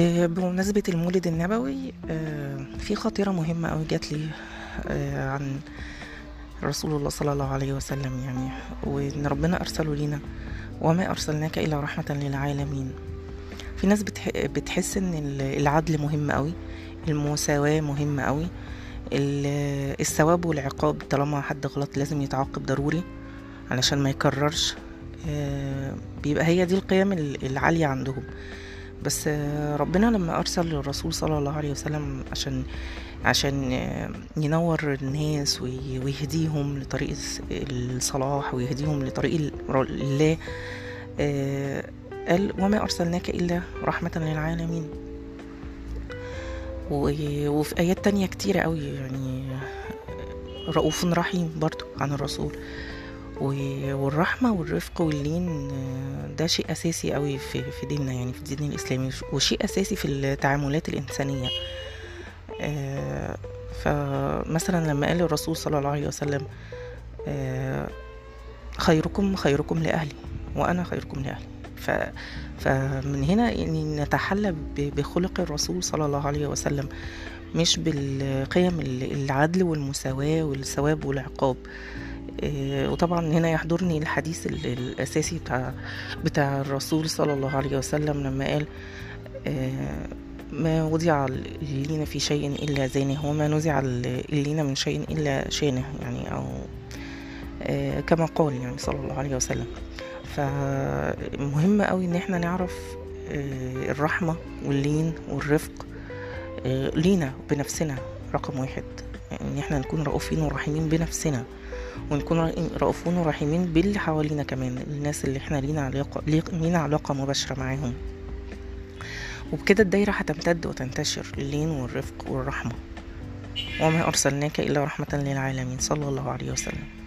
آه، بمناسبة المولد النبوي آه، في خطيرة مهمة أوي جات لي آه، عن رسول الله صلى الله عليه وسلم يعني وإن ربنا أرسله لينا وما أرسلناك إلا رحمة للعالمين. في ناس بتح- بتحس إن ال- العدل مهم أوي المساواة مهمة أوي ال- الثواب والعقاب طالما حد غلط لازم يتعاقب ضروري علشان ما يكررش. بيبقى هي دي القيم ال- العالية عندهم. بس آه، ربنا لما أرسل الرسول صلى الله عليه وسلم عشان عشان آه، ينور الناس وي- ويهديهم لطريق الصلاح ويهديهم لطريق ال- الله آه، قال وما أرسلناك إلا رحمة للعالمين. وفي آيات تانية كتيرة قوي يعني رؤوف رحيم برضو عن الرسول. والرحمة والرفق واللين آه، ده شيء أساسي قوي في في ديننا يعني في الدين الإسلامي وشيء أساسي في التعاملات الإنسانية. آه، فمثلا لما قال الرسول صلى الله عليه وسلم آه، خيركم خيركم لأهلي وأنا خيركم لأهلي. ف فمن هنا يعني نتحلى بخلق الرسول صلى الله عليه وسلم مش بالقيم ال- العدل والمساواة والثواب والعقاب. آه، وطبعا هنا يحضرني الحديث ال- الأساسي بتاع بتاع الرسول صلى الله عليه وسلم لما قال آه، ما وضع لينا في شيء إلا زينه وما نزع لينا من شيء إلا شانه. يعني أو آه، كما قال يعني صلى الله عليه وسلم. فمهم قوي إن إحنا نعرف آه، الرحمة واللين والرفق آه، لينا بنفسنا رقم واحد. ان إحنا نكون رؤوفين ورحيمين بنفسنا. ونكون رؤوفين ورحيمين باللي حوالينا كمان الناس اللي إحنا لينا علاقة لينا علاقة مباشرة معاهم. وبكده الدايرة هتمتد وتنتشر اللين والرفق والرحمة. وما أرسلناك إلا رحمة للعالمين. صلى الله عليه وسلم.